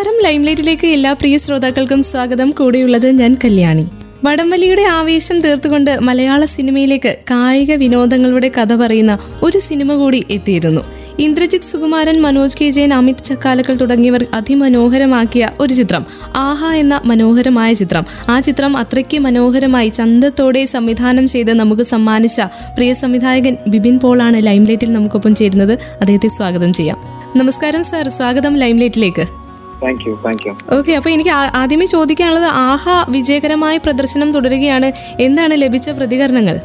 നമസ്കാരം. ലൈംലൈറ്റിലേക്ക് എല്ലാ പ്രിയ ശ്രോതാക്കൾക്കും സ്വാഗതം. കൂടെയുള്ളത് ഞാൻ കല്യാണി. വടംവലിയുടെ ആവേശം തീർത്തുകൊണ്ട് മലയാള സിനിമയിലേക്ക് കായിക വിനോദങ്ങളുടെ കഥ പറയുന്ന ഒരു സിനിമ കൂടി എത്തിയിരുന്നു. ഇന്ദ്രജിത് സുകുമാരൻ മനോജ് കെ ജയൻ അമിത് ചക്കാലക്കൽ തുടങ്ങിയവർ അതിമനോഹരമാക്കിയ ഒരു ചിത്രം. ആഹ എന്ന മനോഹരമായ ചിത്രം. ആ ചിത്രം അത്രയ്ക്ക് മനോഹരമായി ചന്തത്തോടെ സംവിധാനം ചെയ്ത് നമുക്ക് സമ്മാനിച്ച പ്രിയ സംവിധായകൻ ബിബിൻ പോളാണ് ലൈംലൈറ്റിൽ നമുക്കൊപ്പം ചേരുന്നത്. അദ്ദേഹത്തെ സ്വാഗതം ചെയ്യാം. നമസ്കാരം സാർ. സ്വാഗതം ലൈംലൈറ്റിലേക്ക്. Thank you thank you okay അപ്പൊ എനിക്ക് ആദ്യമേ ചോദിക്കാനുള്ളത് ആഹ വിജയകരമായ പ്രദർശനം തുടരുകയാണ്. എന്താണ് ലഭിച്ച പ്രതികരണങ്ങൾ?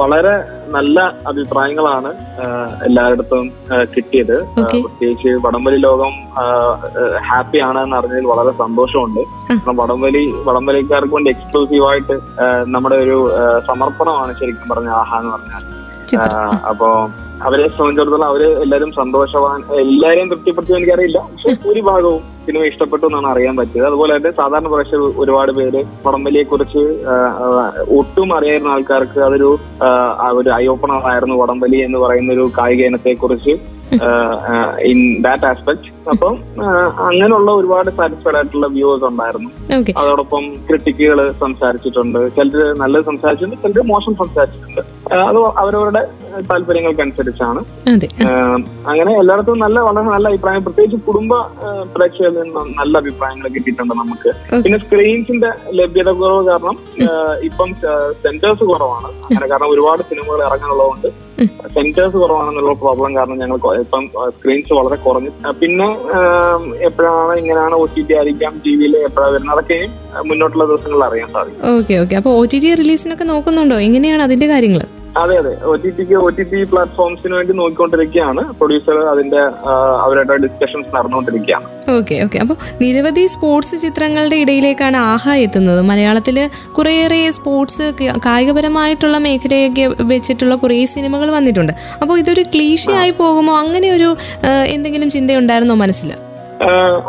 വളരെ നല്ല അഭിപ്രായങ്ങളാണ് എല്ലായിടത്തും കിട്ടിയത്. പ്രത്യേകിച്ച് വടംവലി ലോകം ഹാപ്പി ആണ് എന്ന് അറിഞ്ഞതിൽ വളരെ സന്തോഷമുണ്ട്. കാരണം വടംവലി വടംവലിക്കാർക്ക് വേണ്ടി എക്സ്ക്ലൂസീവായിട്ട് നമ്മുടെ ഒരു സമർപ്പണമാണ് ശരിക്കും പറഞ്ഞ ആഹ എന്ന് പറഞ്ഞാൽ. അപ്പോ അവരെ സംബന്ധിച്ചിടത്തോളം അവർ എല്ലാവരും സന്തോഷവാൻ എല്ലാരെയും തൃപ്തിപ്പെടുത്തി എനിക്കറിയില്ല. പക്ഷെ ഭൂരിഭാഗവും സിനിമ ഇഷ്ടപ്പെട്ടു എന്നാണ് അറിയാൻ പറ്റിയത്. അതുപോലെ തന്നെ സാധാരണ പ്രേക്ഷകർ ഒരുപാട് പേര് പടംവലിയെ കുറിച്ച് ഒട്ടും അറിയാവുന്ന ആൾക്കാർക്ക് അതൊരു ഒരു ഐ ഓപ്പണർ ആയിരുന്നു വടംവലി എന്ന് പറയുന്ന ഒരു കായിക ഇനത്തെ കുറിച്ച് ഇൻ ദാറ്റ് ആസ്പെക്ട് അപ്പം അങ്ങനെയുള്ള ഒരുപാട് സാറ്റിസ്ഫൈഡ് ആയിട്ടുള്ള വ്യൂവേഴ്സ് ഉണ്ടായിരുന്നു. അതോടൊപ്പം ക്രിട്ടിക്കുകൾ സംസാരിച്ചിട്ടുണ്ട്. ചിലര് നല്ലത് സംസാരിച്ചിട്ടുണ്ട് ചിലര് മോശം സംസാരിച്ചിട്ടുണ്ട്. അത് അവരവരുടെ താല്പര്യങ്ങൾക്കനുസരിച്ചാണ്. അങ്ങനെ എല്ലായിടത്തും നല്ല വളരെ നല്ല അഭിപ്രായം. പ്രത്യേകിച്ച് കുടുംബ പ്രേക്ഷകരിൽ നിന്ന് നല്ല അഭിപ്രായങ്ങൾ കിട്ടിയിട്ടുണ്ട് നമുക്ക്. പിന്നെ സ്ക്രീൻസിന്റെ ലഭ്യത കുറവ് കാരണം ഇപ്പം സെന്റേഴ്സ് കുറവാണ്. അങ്ങനെ കാരണം ഒരുപാട് സിനിമകൾ ഇറങ്ങാനുള്ളതുകൊണ്ട് സെന്റേഴ്സ് കുറവാണെന്നുള്ള പ്രോബ്ലം കാരണം ഞങ്ങൾ ഇപ്പം സ്ക്രീൻസ് വളരെ കുറഞ്ഞു. പിന്നെ എപ്പോഴാണ് ഇങ്ങനെയാണ് ഒ ടി ടി ആയിരിക്കാം ടി വിയിൽ എപ്പോഴാണ് വരുന്നത്? അതൊക്കെയും മുന്നോട്ടുള്ള ദിവസങ്ങളിൽ അറിയാൻ സാധിക്കും. Okay okay. അപ്പൊ ഒ ടി ടി റിലീസിനൊക്കെ നോക്കുന്നുണ്ടോ? എങ്ങനെയാണ് അതിന്റെ കാര്യങ്ങൾ അതെ അതെ. ഒ ടി ടിക്ക് ഒ ടി ടി പ്ലാറ്റ്ഫോംസിന് വേണ്ടി നോക്കിക്കൊണ്ടിരിക്കുകയാണ്. പ്രൊഡ്യൂസർ അതിന്റെ അവരുടെ ഡിസ്കഷൻസ് നടന്നുകൊണ്ടിരിക്കുകയാണ്. Okay okay. അപ്പോൾ നിരവധി സ്പോർട്സ് ചിത്രങ്ങളുടെ ഇടയിലേക്കാണ് ആഹ എത്തുന്നത്. മലയാളത്തിൽ കുറേയേറെ സ്പോർട്സ് കായികപരമായിട്ടുള്ള മേഖലയൊക്കെ വെച്ചിട്ടുള്ള കുറേ സിനിമകൾ വന്നിട്ടുണ്ട്. അപ്പോൾ ഇതൊരു ക്ലീശയായി പോകുമോ? അങ്ങനെ ഒരു എന്തെങ്കിലും ചിന്തയുണ്ടായിരുന്നോ മനസ്സിൽ?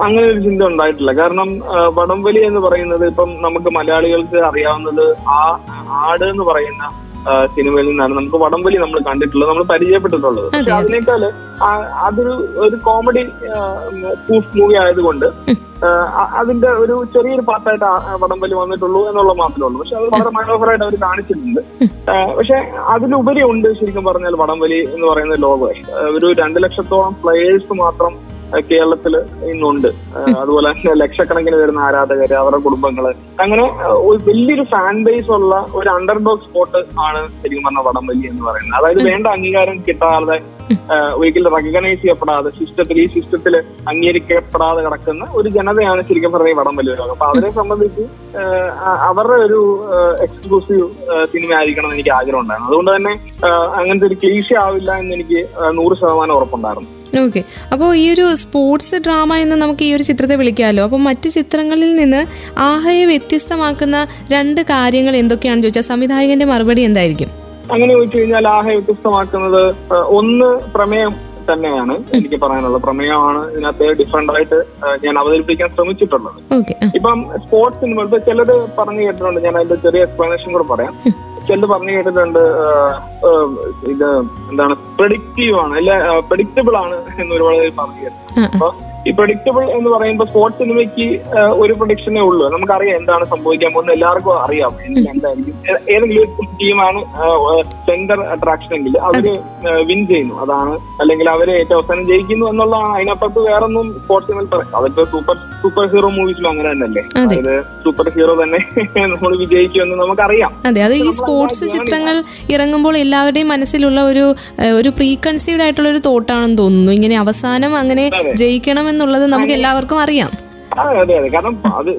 അങ്ങനെ ഒരു ചിന്ത ഉണ്ടായിട്ടില്ല. കാരണം വടംവലി എന്ന് പറയുന്നത് ഇപ്പം നമുക്ക് മലയാളികൾക്ക് അറിയാവുന്നത് ആ ആട് എന്ന് പറയുന്ന സിനിമയിൽ നിന്നാണ് നമുക്ക് വടംവലി നമ്മൾ കണ്ടിട്ടുള്ളത് നമ്മൾ പരിചയപ്പെട്ടിട്ടുള്ളത്. പക്ഷെ അതിനേക്കാൾ അതിനേക്കാൾ അതൊരു ഒരു കോമഡി പ്രൂഫ് മൂവി ആയതുകൊണ്ട് അതിന്റെ ഒരു ചെറിയൊരു പാർട്ടായിട്ട് വടംവലി വന്നിട്ടുള്ളൂ എന്നുള്ള മാത്രമേ ഉള്ളൂ. പക്ഷെ അത് വളരെ മനോഹരമായിട്ട് അവർ കാണിച്ചിട്ടുണ്ട്. പക്ഷെ അതിലുപരി ഉണ്ട് ശരിക്കും പറഞ്ഞാൽ വടംവലി എന്ന് പറയുന്ന ലോകം ഒരു രണ്ട് ലക്ഷത്തോളം പ്ലേയേഴ്സ് മാത്രം ആഹ് കേരളത്തിൽ ഇന്നുണ്ട്. അതുപോലെ തന്നെ ലക്ഷക്കണക്കിന് വരുന്ന ആരാധകർ അവരുടെ കുടുംബങ്ങൾ. അങ്ങനെ ഒരു വലിയൊരു ഫാൻ ബേസ് ഉള്ള ഒരു അണ്ടർ അണ്ടർഡോഗ് സ്പോട്ട് ആണ് ശരിക്കും പറഞ്ഞ വടംവലി എന്ന് പറയുന്നത്. അതായത് വേണ്ട അംഗീകാരം കിട്ടാതെ ഒരിക്കലും റെക്കഗ്നൈസ് ചെയ്യപ്പെടാതെ സിസ്റ്റത്തിൽ ഈ സിസ്റ്റത്തിൽ അംഗീകരിക്കപ്പെടാതെ കിടക്കുന്ന ഒരു ജനതയാണ് ശരിക്കും പറഞ്ഞ വടം വടംവലി ലോകം അപ്പൊ അവരെ സംബന്ധിച്ച് അവരുടെ ഒരു എക്സ്ക്ലൂസീവ് സിനിമ ആയിരിക്കണം എന്ന് എനിക്ക് ആഗ്രഹം ഉണ്ടായിരുന്നു. അതുകൊണ്ട് തന്നെ അങ്ങനത്തെ ഒരു ക്ലീശ ആവില്ല എന്ന് എനിക്ക് നൂറ് ശതമാനം ഉറപ്പുണ്ടായിരുന്നു. ഓക്കെ. അപ്പോൾ ഈ ഒരു സ്പോർട്സ് ഡ്രാമ എന്ന് നമുക്ക് ഈ ഒരു ചിത്രത്തെ വിളിക്കാമല്ലോ അപ്പോൾ മറ്റ് ചിത്രങ്ങളിൽ നിന്ന് ആഹയെ വ്യത്യസ്തമാക്കുന്ന രണ്ട് കാര്യങ്ങൾ എന്തൊക്കെയാണെന്ന് ചോദിച്ചാൽ സംവിധായകന്റെ മറുപടി എന്തായിരിക്കും? അങ്ങനെ ചോദിച്ചു കഴിഞ്ഞാൽ ആഹ വ്യത്യസ്തമാക്കുന്നത് ഒന്ന് പ്രമേയം തന്നെയാണ്. എനിക്ക് പറയാനുള്ളത് പ്രമേയമാണ് ഇതിനകത്ത് ഡിഫറെന്റ് ആയിട്ട് ഞാൻ അവതരിപ്പിക്കാൻ ശ്രമിച്ചിട്ടുള്ളത്. ഇപ്പം സ്പോർട്സ് സിനിമ ഇപ്പൊ ചിലത് പറഞ്ഞു കേട്ടിട്ടുണ്ട് ഞാൻ അതിന്റെ ചെറിയ എക്സ്പ്ലനേഷൻ കൂടെ പറയാം. ചിലത് പറഞ്ഞു കേട്ടിട്ടുണ്ട് ഇത് എന്താണ് പ്രഡിക്റ്റീവ് ആണ് അല്ലെ പ്രഡിക്റ്റബിൾ ആണ് എന്ന് ഒരുപാട് പേര് പറഞ്ഞു കേട്ടു അപ്പൊ ഈ പ്രഡിക്റ്റബിൾ എന്ന് പറയുമ്പോൾ സ്പോർട്സ് സിനിമയ്ക്ക് ഒരു പ്രൊഡിക്ഷനേ ഉള്ളൂ. നമുക്കറിയാം എന്താണ് സംഭവിക്കാൻ പോകുന്നത്. എല്ലാവർക്കും അറിയാം എന്ത് എന്തായിരിക്കും. ഏതെങ്കിലും ഒരു ടീമാണ് സെന്റർ അട്രാക്ഷൻ എങ്കിൽ അവർ വിൻ ചെയ്യുന്നു. അതാണ്. അല്ലെങ്കിൽ അവർ ഏറ്റവും അവസാനം ജയിക്കുന്നു എന്നുള്ളതാണ്. അതിനപ്പുറത്ത് വേറൊന്നും സ്പോർട്സ് സിനിമയിൽ പറയാം. അതിപ്പോ സൂപ്പർ സൂപ്പർ ഹീറോ മൂവീസിലും അങ്ങനെ തന്നെയല്ലേ? അതെ. അതായത് സൂപ്പർ ഹീറോ തന്നെ നമ്മൾ വിജയിക്കുമെന്ന് നമുക്കറിയാം. അതെ അത് ഈ സ്പോർട്സ് ചിത്രങ്ങൾ ഇറങ്ങുമ്പോൾ എല്ലാവരുടെയും മനസ്സിലുള്ള ഒരു ഒരു പ്രീ കൺസീവ്ഡ് ആയിട്ടുള്ള ഒരു തോട്ടാണെന്ന് തോന്നുന്നു. ഇങ്ങനെ അവസാനം അങ്ങനെ ജയിക്കണം എന്നുള്ളത് നമുക്ക് എല്ലാവർക്കും അറിയാം. അതെ അതെ. കാരണം അത്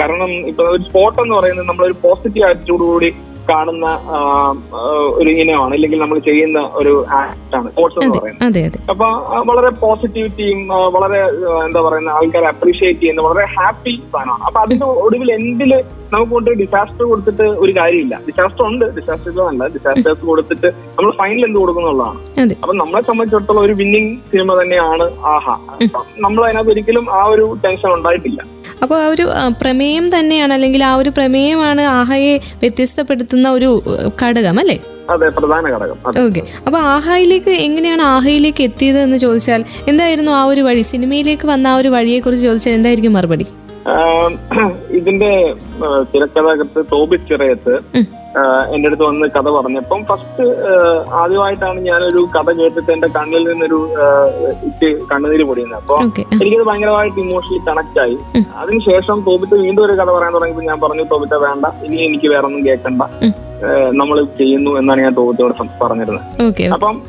കാരണം ഇപ്പൊ ഒരു സ്പോട്ട് എന്ന് പറയുന്നത് നമ്മളൊരു പോസിറ്റീവ് ആറ്റിറ്റ്യൂഡ് കൂടി കാണുന്ന ഒരു ഇനമാണ് അല്ലെങ്കിൽ നമ്മൾ ചെയ്യുന്ന ഒരു ആക്ട് ആണ്. സ്പോർട്സ് എന്ന് പറയുന്നത്. അപ്പൊ വളരെ പോസിറ്റിവിറ്റിയും വളരെ എന്താ പറയുന്ന ആൾക്കാരെ അപ്രീഷിയേറ്റ് ചെയ്യുന്ന വളരെ ഹാപ്പി സാധനമാണ്. അപ്പൊ അതിന്റെ ഒടുവിൽ എന്തിൽ നമുക്ക് കൊണ്ട് ഡിസാസ്റ്റർ കൊടുത്തിട്ട് ഒരു കാര്യമില്ല. ഡിസാസ്റ്റർ ഉണ്ട്. ഡിസാസ്റ്റർ അല്ല ഡിസാസ്റ്റേഴ്സ് കൊടുത്തിട്ട് നമ്മൾ ഫൈനൽ എന്ത് കൊടുക്കുന്നുള്ളതാണ് അപ്പൊ നമ്മളെ സംബന്ധിച്ചിടത്തോളം ഒരു വിന്നിങ് സിനിമ തന്നെയാണ് ആഹ. നമ്മൾ അതിനകത്ത് ഒരിക്കലും ആ ഒരു ടെൻഷൻ ഉണ്ടായിട്ടില്ല. അപ്പോൾ ആ ഒരു പ്രമേയം തന്നെയാണ് അല്ലെങ്കിൽ ആ ഒരു പ്രമേയമാണ് ആഹയെ വ്യത്യസ്തപ്പെടുത്തുന്ന ഒരു ഘടകം അല്ലേ? അതെ പ്രധാന ഘടകം. ഓക്കെ. അപ്പൊ ആഹായിലേക്ക് എങ്ങനെയാണ് ആഹയിലേക്ക് എത്തിയത് എന്ന് ചോദിച്ചാൽ എന്തായിരുന്നു ആ ഒരു വഴി? സിനിമയിലേക്ക് വന്ന ആ ഒരു വഴിയെ കുറിച്ച് ചോദിച്ചാൽ എന്തായിരിക്കും മറുപടി? ഇതിന്റെ തിരക്കഥാകത്ത് തോബി ചിറയത്ത് എന്റെ അടുത്ത് വന്ന് കഥ പറഞ്ഞപ്പം ഫസ്റ്റ് ആദ്യമായിട്ടാണ് ഞാനൊരു കഥ കേട്ടിട്ട് എന്റെ കണ്ണിൽ നിന്നൊരു ഇറ്റ് കണ്ണുനീര് പൊടിയുന്നത്. അപ്പൊ എനിക്കത് ഭയങ്കരമായിട്ട് ഇമോഷണലി കണക്ട് ആയി. അതിനുശേഷം തോബിത്ത് വീണ്ടും ഒരു കഥ പറയാൻ തുടങ്ങിയപ്പോൾ ഞാൻ പറഞ്ഞു തോബിത്ത വേണ്ട. ഇനി എനിക്ക് വേറൊന്നും കേൾക്കണ്ട. നമ്മൾ ചെയ്യുന്നു എന്നാണ് ഞാൻ സം- പറഞ്ഞിരുന്നത്. അപ്പം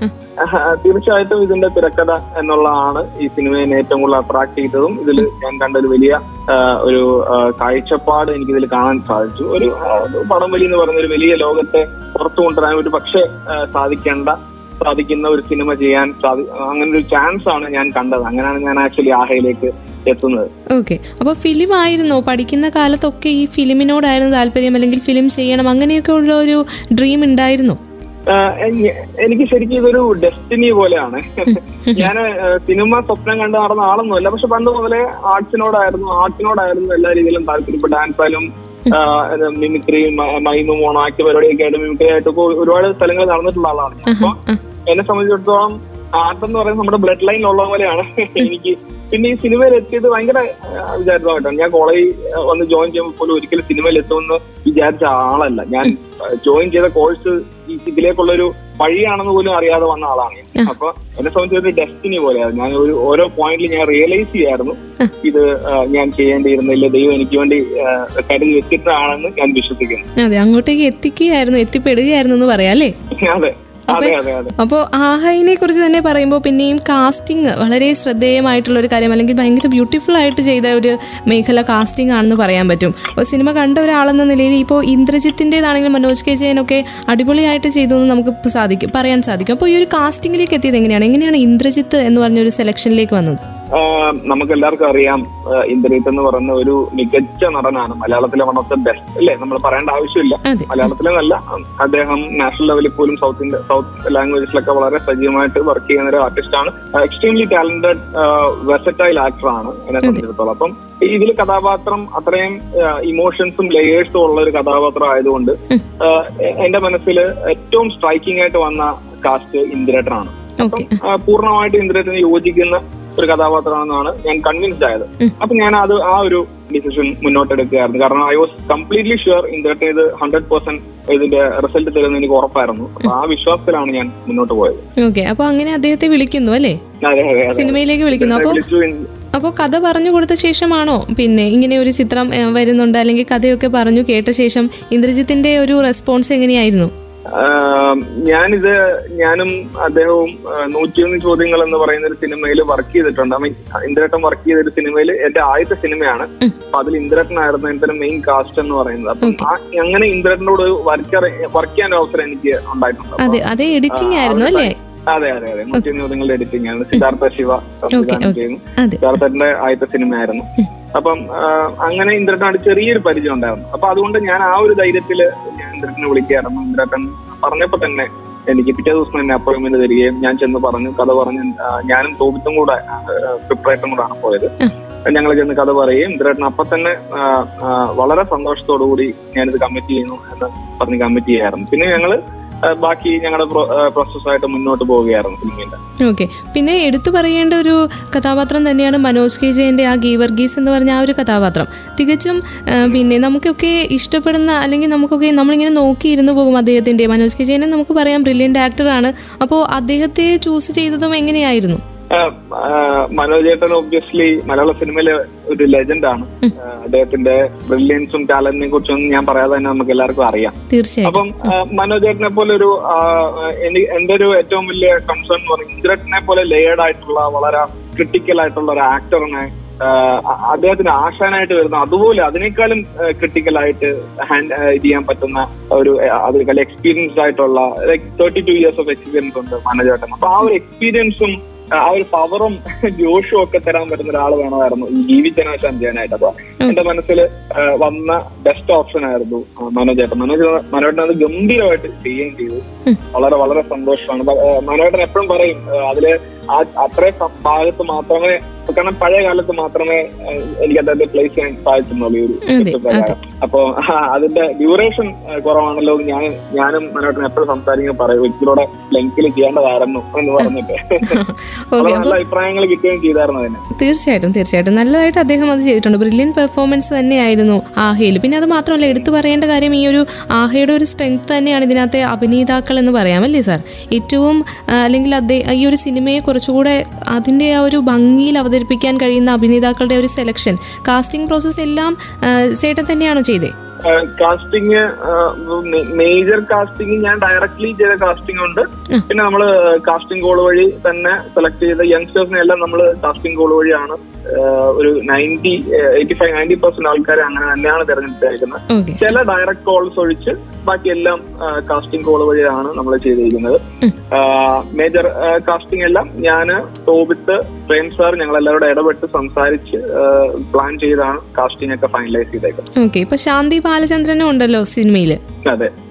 തീർച്ചയായിട്ടും ഇതിന്റെ തിരക്കഥ എന്നുള്ളതാണ് ഈ സിനിമയെ ഏറ്റവും കൂടുതൽ അട്രാക്ട് ചെയ്തതും. ഇതിൽ ഞാൻ കണ്ട ഒരു വലിയ ഒരു കാഴ്ചപ്പാട് എനിക്ക് ഇതിൽ കാണാൻ സാധിച്ചു. ഒരു പടംവലി എന്ന് പറഞ്ഞ ഒരു വലിയ ലോകത്തെ പുറത്തു കൊണ്ടുവരാൻ ഒരു പക്ഷേ സാധിക്കേണ്ട സാധിക്കുന്ന ഒരു സിനിമ ചെയ്യാൻ സാധി അങ്ങനെ ഒരു ചാൻസ് ആണ് ഞാൻ കണ്ടത്. അങ്ങനെയാണ് ഞാൻ ആക്ച്വലി ആഹയിലേക്ക് എത്തുന്നത്. ഓക്കെ അപ്പോൾ ഫിലിം ആയിരുന്നു? പഠിക്കുന്ന കാലത്തൊക്കെ ഈ ഫിലിമിനോടായിരുന്നു താല്പര്യം അല്ലെങ്കിൽ ഫിലിം ചെയ്യണം അങ്ങനെയൊക്കെ ഉള്ള ഒരു ഡ്രീം ഉണ്ടായിരുന്നു? എനിക്ക് ശരിക്കും ഇതൊരു ഡെസ്റ്റിനി പോലെയാണ്. ഞാൻ സിനിമ സ്വപ്നം കണ്ടു നടന്ന ആളൊന്നുമല്ല. പക്ഷെ പണ്ട് മുതലേ ആർട്സിനോടായിരുന്നു ആർട്ടിനോടായിരുന്നു എല്ലാ രീതിയിലും താല്പര്യം ഇപ്പൊ ഡാൻസ് ആയാലും മിമിക്രി മൈമും ഓണാക്കി പരിപാടിയൊക്കെ ആയിട്ട് മിമിക്രി ആയിട്ടൊക്കെ ഒരുപാട് സ്ഥലങ്ങളിൽ നടന്നിട്ടുള്ള ആളാണ്. അപ്പൊ എന്നെ സംബന്ധിച്ചിടത്തോളം ആർട്ട് എന്ന് പറയുന്നത് നമ്മുടെ ബ്ലഡ് ലൈൻ ഉള്ള പോലെയാണ്. എനിക്ക് പിന്നെ ഈ സിനിമയിൽ എത്തിയത് ഭയങ്കര വിചാരിതമായിട്ടാണ് ഞാൻ കോളേജിൽ വന്ന് ജോയിൻ ചെയ്യുമ്പോൾ പോലും ഒരിക്കലും സിനിമയിൽ എത്തുമെന്ന് വിചാരിച്ച ആളല്ല. ഞാൻ ജോയിൻ ചെയ്ത കോഴ്സ് ഇതിലേക്കുള്ള ഒരു വഴിയാണെന്ന് പോലും അറിയാതെ വന്ന ആളാണ് ഞാൻ. അപ്പൊ എന്നെ സംബന്ധിച്ച് ഒരു ഡെസ്റ്റിനി പോലെയാണ് ഞാൻ ഒരു ഓരോ പോയിന്റിൽ ഞാൻ റിയലൈസ് ചെയ്യായിരുന്നു. ഇത് ഞാൻ ചെയ്യേണ്ടിയിരുന്നില്ല ദൈവം എനിക്ക് വേണ്ടി കരുതി വെച്ചിട്ടാണെന്ന് ഞാൻ വിശ്വസിക്കുന്നു. അതെ അങ്ങോട്ടേക്ക് എത്തിക്കുകയായിരുന്നു എത്തിപ്പെടുകയായിരുന്നു എന്ന് പറയാം അല്ലേ? അതെ. അപ്പോൾ ആഹയിനെ കുറിച്ച് തന്നെ പറയുമ്പോൾ പിന്നെയും കാസ്റ്റിംഗ് വളരെ ശ്രദ്ധേയമായിട്ടുള്ള ഒരു കാര്യം അല്ലെങ്കിൽ ഭയങ്കര ബ്യൂട്ടിഫുൾ ആയിട്ട് ചെയ്ത ഒരു മേഖല കാസ്റ്റിംഗ് ആണെന്ന് പറയാൻ പറ്റും. അപ്പോൾ സിനിമ കണ്ട ഒരാളെന്ന നിലയിൽ ഇപ്പോൾ ഇന്ദ്രജിത്തിന്റെതാണെങ്കിലും മനോജ് കെ ജയനൊക്കെ അടിപൊളിയായിട്ട് ചെയ്തു എന്ന് നമുക്ക് സാധിക്കും പറയാൻ സാധിക്കും. അപ്പോൾ ഈ ഒരു കാസ്റ്റിംഗിലേക്ക് എത്തിയത് എങ്ങനെയാണ്? എങ്ങനെയാണ് ഇന്ദ്രജിത്ത് എന്ന് പറഞ്ഞ ഒരു സെലക്ഷനിലേക്ക് വന്നത്? നമുക്ക് എല്ലാവർക്കും അറിയാം ഇന്ദ്രീത് എന്ന് പറയുന്ന ഒരു മികച്ച നടനാണ്. മലയാളത്തിലെ വൺ ഓഫ് ദ ബെസ്റ്റ് അല്ലേ നമ്മൾ പറയേണ്ട ആവശ്യമില്ല. മലയാളത്തിലെ നല്ല അദ്ദേഹം നാഷണൽ ലെവലിൽ പോലും സൗത്ത് ഇന്ത്യ സൗത്ത് ലാംഗ്വേജസിലൊക്കെ വളരെ സജീവമായിട്ട് വർക്ക് ചെയ്യുന്ന ഒരു ആർട്ടിസ്റ്റ് ആണ്. എക്സ്ട്രീംലി ടാലന്റഡ് വെസറ്റൈൽ ആക്ടർ ആണ് എന്നെ സംബന്ധിച്ചിടത്തോളം. അപ്പം ഇതിൽ കഥാപാത്രം അത്രയും ഇമോഷൻസും ലേയേഴ്സും ഉള്ള ഒരു കഥാപാത്രം ആയതുകൊണ്ട് എന്റെ മനസ്സിൽ ഏറ്റവും സ്ട്രൈക്കിംഗ് ആയിട്ട് വന്ന കാസ്റ്റ് ഇന്ദ്രേട്ടനാണ്. പൂർണമായിട്ട് ഇന്ദ്രേട്ടന് യോജിക്കുന്ന ഒരു കഥാപാത്രമാണെന്നാണ് ഞാൻ കൺവിൻസ്ഡ് ആയത്. അപ്പൊ ഞാൻ അത് ആ ഒരു ഡിസിഷൻ മുന്നോട്ടെടുക്കുകയായിരുന്നു. കാരണം ഐ വാസ് കംപ്ലീറ്റ്ലി ഷുവർ ഇന്ദ്രേട്ടൻ ഇത് ഹൺഡ്രഡ് പെർസെന്റ് ഇതിന്റെ റിസൾട്ട് തരുമെന്ന് എനിക്ക് ഉറപ്പായിരുന്നു. അപ്പൊ ആ വിശ്വാസത്തിലാണ് ഞാൻ മുന്നോട്ട് പോയത്. ഓക്കെ അപ്പൊ അങ്ങനെ അദ്ദേഹത്തെ വിളിക്കുന്നു അല്ലേ? സിനിമയിലേക്ക് വിളിക്കുന്നു. അപ്പൊ അപ്പൊ അപ്പോൾ കഥ പറഞ്ഞു കൊടുത്ത ശേഷമാണോ പിന്നെ ഇങ്ങനെ ഒരു ചിത്രം വരുന്നുണ്ട് അല്ലെങ്കിൽ കഥയൊക്കെ പറഞ്ഞു കേട്ട ശേഷം ഇന്ദ്രജിത്തിന്റെ ഒരു റെസ്പോൺസ് എങ്ങനെയായിരുന്നു? ഞാനിത് ഞാനും അദ്ദേഹവും നൂറ്റിയൊന്ന് ചോദ്യങ്ങൾ എന്ന് പറയുന്ന ഒരു സിനിമയിൽ വർക്ക് ചെയ്തിട്ടുണ്ട്. ഐ മീൻ ഇന്ദ്രേട്ടൻ വർക്ക് ചെയ്ത ഒരു സിനിമയിൽ എന്റെ ആദ്യത്തെ സിനിമയാണ്. അപ്പൊ അതിൽ ഇന്ദ്രേട്ടനായിരുന്നു എന്റെ മെയിൻ കാസ്റ്റ് എന്ന് പറയുന്നത്. അപ്പം അങ്ങനെ ഇന്ദ്രേട്ടനോട് വർക്ക് വർക്ക് ചെയ്യാൻ അവസരം എനിക്ക് ഉണ്ടായിട്ടുണ്ട്. അതെ അതെ എഡിറ്റിംഗ് ആയിരുന്നു അല്ലേ? അതെ അതെ അതെ. ചോദ്യങ്ങളുടെ എഡിറ്റിംഗ് ആണ്. സിദ്ധാർത്ഥ ശിവ സംവിധാനം ചെയ്യുന്നു. സിദ്ധാർത്ഥന്റെ ആദ്യത്തെ സിനിമയായിരുന്നു. അപ്പം അങ്ങനെ ഇന്ദ്രട്ടനായിട്ട് ചെറിയൊരു പരിചയം ഉണ്ടായിരുന്നു. അപ്പൊ അതുകൊണ്ട് ഞാൻ ആ ഒരു ധൈര്യത്തിൽ ഞാൻ ഇന്ദ്രട്ടനെ വിളിക്കുകയായിരുന്നു. ഇന്ദ്രട്ടൻ പറഞ്ഞപ്പോ തന്നെ എനിക്ക് പിറ്റേ ദിവസം തന്നെ അപ്പോയിന്റ്മെന്റ് തരികയും ഞാൻ ചെന്ന് പറഞ്ഞു കഥ പറഞ്ഞ് ഞാനും തോപിത്തും കൂടെ പ്രിപ്പറേറ്ററും കൂടാണ് പോയത്. ഞങ്ങൾ ചെന്ന് കഥ പറയുകയും ഇന്ദ്രട്ടൻ അപ്പൊ തന്നെ വളരെ സന്തോഷത്തോടു കൂടി ഞാനിത് കമ്മിറ്റ് ചെയ്യുന്നു എന്ന് പറഞ്ഞ് കമ്മിറ്റ് ചെയ്യായിരുന്നു. പിന്നെ ഞങ്ങൾ ബാക്കി ഞങ്ങളുടെ പ്രോസസ്സായിട്ട് മുന്നോട്ട് പോവുകയായിരുന്നു ഫിലിമിന്റെ ഓക്കെ. പിന്നെ എടുത്തു പറയേണ്ട ഒരു കഥാപാത്രം തന്നെയാണ് മനോജ് കെ ജയന്റെ ആ ഗീവർഗീസ് എന്ന് പറഞ്ഞ ആ ഒരു കഥാപാത്രം. തികച്ചും പിന്നെ നമുക്കൊക്കെ ഇഷ്ടപ്പെടുന്ന അല്ലെങ്കിൽ നമുക്കൊക്കെ നമ്മളിങ്ങനെ നോക്കിയിരുന്നു പോകും അദ്ദേഹത്തിന്റെ. മനോജ് കെ ജയനെ നമുക്ക് പറയാം ബ്രില്യന്റ് ആക്ടറാണ് അപ്പോൾ അദ്ദേഹത്തെ ചൂസ് ചെയ്തതും എങ്ങനെയായിരുന്നു? ആഹ് ആഹ് മനോജ് ചേട്ടൻ ഒബ്വിയസ്ലി മലയാള സിനിമയിലെ ഒരു ലെജൻഡ് ആണ്. അദ്ദേഹത്തിന്റെ ബ്രില്യൻസും ടാലന്റിനെ കുറിച്ചൊന്നും ഞാൻ പറയാതെ തന്നെ നമുക്ക് എല്ലാവർക്കും അറിയാം. അപ്പം മനോജേട്ടനെ പോലെ ഒരു എന്റെ ഒരു ഏറ്റവും വലിയ കൺസേൺ എന്ന് പറയുന്നത് ഇന്ദ്രനെ പോലെ ലേയേഡ് ആയിട്ടുള്ള വളരെ ക്രിട്ടിക്കൽ ആയിട്ടുള്ള ഒരു ആക്ടറിനെ അദ്ദേഹത്തിന് ആശാനായിട്ട് വരുന്ന അതുപോലെ അതിനേക്കാളും ക്രിട്ടിക്കൽ ആയിട്ട് ഹാൻഡ് ഇത് ചെയ്യാൻ പറ്റുന്ന ഒരു അതിനേക്കാൾ എക്സ്പീരിയൻസ്ഡ് ആയിട്ടുള്ള like thirty two years of experience ഉണ്ട് മനോജ് ചേട്ടൻ അപ്പൊ ആ ഒരു എക്സ്പീരിയൻസും ആ ഒരു പവറും ജോഷും ഒക്കെ തരാൻ പറ്റുന്ന ഒരാൾ വേണമായിരുന്നു ഈ ജീവി ജനാശ ചെയ്യാനായിട്ട് അപ്പൊ എന്റെ മനസ്സിൽ വന്ന ബെസ്റ്റ് ഓപ്ഷൻ ആയിരുന്നു മനോജേട്ടൻ. മനോജ് മനോട്ടൻ അത് ഗംഭീരമായിട്ട് ചെയ്യുകയും ചെയ്തു വളരെ വളരെ സന്തോഷമാണ്. മനോട്ടൻ എപ്പോഴും പറയും അതിൽ അത്രയും സം- ഭാഗത്ത് മാത്രമേ കാരണം പഴയ കാലത്ത് മാത്രമേ എനിക്ക് അദ്ദേഹത്തെ പ്ലേസ് ചെയ്യാൻ സാധിച്ചിട്ടുള്ളൂ ഈ ഒരു അപ്പൊ അതിന്റെ ഡ്യൂറേഷൻ കുറവാണല്ലോ ഞാൻ ഞാനും മനോട്ടിന് എപ്പോഴും സംസാരിക്കുമ്പോൾ പറയും ഒരിക്കലൂടെ ലെങ്തിൽ ചെയ്യേണ്ടതായിരുന്നു എന്ന് പറഞ്ഞിട്ട്. നല്ല അഭിപ്രായങ്ങൾ കിട്ടുകയും ചെയ്തായിരുന്നു അതിന്. തീർച്ചയായിട്ടും തീർച്ചയായിട്ടും. നല്ലതായിട്ട് അദ്ദേഹം അത് ചെയ്തിട്ടുണ്ട്. ബ്രില്യൻ പെർഫോമൻസ് തന്നെയായിരുന്നു ആഹയിൽ പിന്നെ അത് മാത്രമല്ല എടുത്തു പറയേണ്ട കാര്യം ഈ ഒരു ആഹയുടെ ഒരു സ്ട്രെങ്ത് തന്നെയാണ് ഇതിനകത്തെ അഭിനേതാക്കൾ എന്ന് പറയാമല്ലേ സാർ? ഏറ്റവും അല്ലെങ്കിൽ അദ്ദേഹം ഈ ഒരു സിനിമയെ കുറച്ചുകൂടെ അതിന്റെ ആ ഒരു ഭംഗിയിൽ അവതരിപ്പിക്കാൻ കഴിയുന്ന അഭിനേതാക്കളുടെ ഒരു സെലക്ഷൻ കാസ്റ്റിംഗ് പ്രോസസ്സ് എല്ലാം ചേട്ടൻ തന്നെയാണോ ചെയ്തേ. കാസ്റ്റിംഗ് മേജർ കാസ്റ്റിംഗ് ഞാൻ ഡയറക്ട്ലി ചെയ്ത കാസ്റ്റിംഗ് ഉണ്ട്. പിന്നെ നമ്മൾ കാസ്റ്റിംഗ് കോൾ വഴി തന്നെ സെലക്ട് ചെയ്ത യങ്സ്റ്റേഴ്സിനെ എല്ലാം നമ്മൾ കാസ്റ്റിംഗ് കോൾ വഴിയാണ് ഒരു ninety eighty five ninety percent ആൾക്കാരെ അങ്ങനെ തന്നെയാണ് തിരഞ്ഞെടുത്തേക്കുന്നത് ചില ഡയറക്ട് കോൾസ് ഒഴിച്ച് ബാക്കിയെല്ലാം കാസ്റ്റിംഗ് കോൾ വഴിയാണ് നമ്മൾ ചെയ്തിരിക്കുന്നത്. മേജർ കാസ്റ്റിംഗ് എല്ലാം ഞാൻ ടോബിത്ത് പ്രേം സാർ ഞങ്ങൾ എല്ലാവരോടും ഇടപെട്ട് സംസാരിച്ച് പ്ലാൻ ചെയ്താണ് കാസ്റ്റിംഗ് ഒക്കെ ഫൈനലൈസ് ചെയ്തേക്കുന്നത്. ഓക്കെ ഇപ്പൊ ശാന്തി ബാലചന്ദ്രനും ഉണ്ടല്ലോ സിനിമയിൽ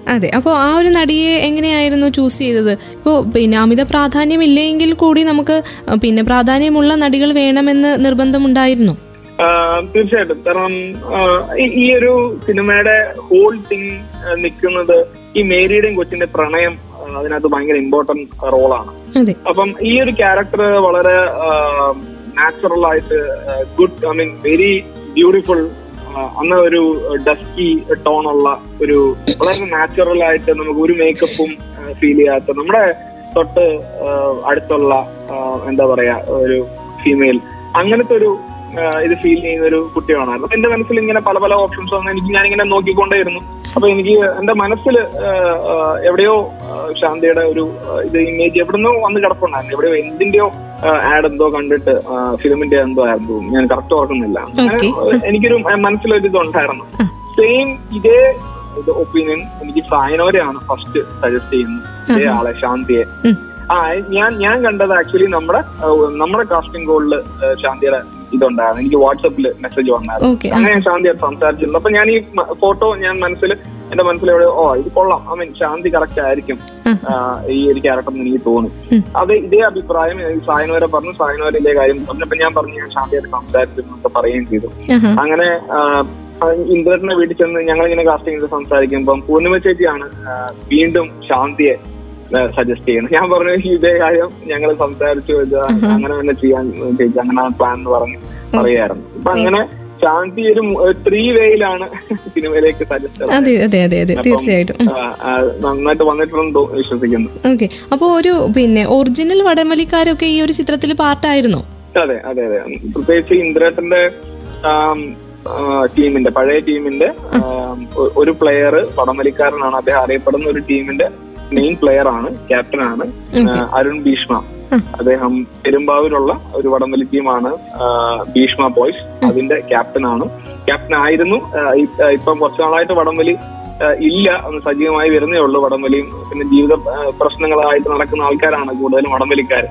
അതെ. അപ്പോൾ ആ ഒരു നടിയെ എങ്ങനെയായിരുന്നു ചൂസ് ചെയ്തത്? ഇപ്പോൾ പിന്നെ അമിത പ്രാധാന്യം ഇല്ലെങ്കിൽ കൂടി നമുക്ക് പിന്നെ പ്രാധാന്യമുള്ള നടികൾ വേണമെന്ന് നിർബന്ധമുണ്ടായിരുന്നു? തീർച്ചയായിട്ടും. കാരണം ഈ- ഒരു സിനിമയുടെ ഹോൾ തിങ് നിൽക്കുന്നത് ഈ മേരിയുടെയും കൊച്ചിന്റെ പ്രണയം അതിനകത്ത് ഭയങ്കര ഇമ്പോർട്ടന്റ് റോളാണ് അപ്പം ഈ ഒരു ക്യാരക്ടർ വളരെ നാച്ചുറൽ ആയിട്ട് good I mean very beautiful അന്ന് ഒരു ഡസ്കി ഉള്ള ഒരു വളരെ നാച്ചുറൽ ആയിട്ട് നമുക്ക് ഒരു മേക്കപ്പും ഫീൽ ചെയ്യാത്ത നമ്മുടെ തൊട്ട് അടുത്തുള്ള എന്താ പറയാ ഒരു ഫീമെയിൽ അങ്ങനത്തെ ഒരു ഇത് ഫീൽ ചെയ്യുന്ന ഒരു കുട്ടിയാണായിരുന്നു. അപ്പൊ എന്റെ മനസ്സിൽ ഇങ്ങനെ പല പല ഓപ്ഷൻസ് വന്ന് എനിക്ക് ഞാനിങ്ങനെ നോക്കിക്കൊണ്ടേയിരുന്നു. അപ്പൊ എനിക്ക് എന്റെ മനസ്സിൽ എവിടെയോ ശാന്തിയുടെ ഒരു ഇത് ഇമേജ് എവിടുന്നോ വന്ന് കിടപ്പുണ്ടായിരുന്നു. എവിടെയോ എന്തിന്റെയോ ആഡ് എന്തോ കണ്ടിട്ട് ഫിലിമിന്റെ എന്തോ ആയിരുന്നു. ഞാൻ കറക്റ്റ് ഓർക്കുന്നില്ല. എനിക്കൊരു മനസ്സിലൊരു ഇതുണ്ടായിരുന്നു. സെയിം ഇതേ ഇത് ഒപ്പീനിയൻ എനിക്ക് സായനോരെയാണ് ഫസ്റ്റ് സജസ്റ്റ് ചെയ്യുന്നത്. ഇതേ ആളെ ശാന്തിയെ. ആ ഞാൻ ഞാൻ കണ്ടത് ആക്ച്വലി നമ്മുടെ നമ്മുടെ കാസ്റ്റിംഗ് കോളിൽ ശാന്തിയുടെ ഇതുണ്ടായിരുന്നു. എനിക്ക് വാട്സപ്പിൽ മെസ്സേജ് വന്നായിരുന്നു. അങ്ങനെ ഞാൻ ശാന്തിയായിട്ട് സംസാരിച്ചിരുന്നു. അപ്പൊ ഞാൻ ഈ ഫോട്ടോ ഞാൻ മനസ്സിൽ എന്റെ മനസ്സിൽ എവിടെ ഓ ഇത് കൊള്ളാം. ഐ മീൻ ശാന്തി കറക്റ്റ് ആയിരിക്കും. ഈ ഒരു ക്യാരക്ടർ എന്ന് എനിക്ക് തോന്നി. അത് ഇതേ അഭിപ്രായം സായനോരെ പറഞ്ഞു. സായനോരെ ഇതേ കാര്യം പറഞ്ഞപ്പോ ഞാൻ പറഞ്ഞു ഞാൻ ശാന്തിയായിട്ട് സംസാരിച്ചിരുന്നു എന്നൊക്കെ പറയുകയും ചെയ്തു. അങ്ങനെ ഇന്ദ്രനെ ഇന്ദ്രന്റെ വീട്ടിൽ ചെന്ന് ഞങ്ങൾ ഇങ്ങനെ കാസ്റ്റിംഗ് ചെയ്ത് സംസാരിക്കുമ്പോൾ പൂർണിമ ചേച്ചിയാണ് വീണ്ടും ശാന്തിയെ സജസ്റ്റ് ചെയ്യുന്നത് ഞാൻ പറഞ്ഞു ഇതേ കാര്യം ഞങ്ങൾ സംസാരിച്ചു അങ്ങനെ തന്നെ ചെയ്യാൻ ചേച്ചി അങ്ങനെ പ്ലാൻ എന്ന് പറഞ്ഞ് പറയായിരുന്നു അപ്പൊ അങ്ങനെ ശാന്തി ഒരു ത്രീ വേയിലാണ് സിനിമയിലേക്ക് അതെ അതെ അതെ അതെ. തീർച്ചയായിട്ടും. നന്നായിട്ട് വന്നിട്ടുണ്ടെന്ന് വിശ്വസിക്കുന്നു. ഓക്കെ. അപ്പോൾ ഒരു പിന്നെ ഒറിജിനൽ വടമലിക്കാരൊക്കെ ഈ ഒരു ചിത്രത്തിൽ പാർട്ടായിരുന്നു? അതെ അതെ അതെ. പ്രത്യേകിച്ച് ഇന്ദ്രേട്ടന്റെ ടീമിന്റെ പഴയ ടീമിന്റെ ഒരു പ്ലെയർ വടമലിക്കാരനാണ് അദ്ദേഹം അറിയപ്പെടുന്ന ഒരു ടീമിന്റെ മെയിൻ പ്ലെയർ ആണ് ക്യാപ്റ്റൻ ആണ് അരുൺ ഭീഷ്മ. അദ്ദേഹം പെരുമ്പാവൂരുള്ള ഒരു വടംവലി ടീമാണ് ഭീഷ്മ ബോയ്സ് അതിന്റെ ക്യാപ്റ്റൻ ആണ്. ക്യാപ്റ്റൻ ആയിരുന്നു ഇപ്പം കുറച്ചു നാളായിട്ട് വടംവലി ഇല്ല അന്ന് സജീവമായി വരുന്നേ ഉള്ളൂ വടംവലിയും. പിന്നെ ജീവിത പ്രശ്നങ്ങളായിട്ട് നടക്കുന്ന ആൾക്കാരാണ് കൂടുതലും വടംവലിക്കാർ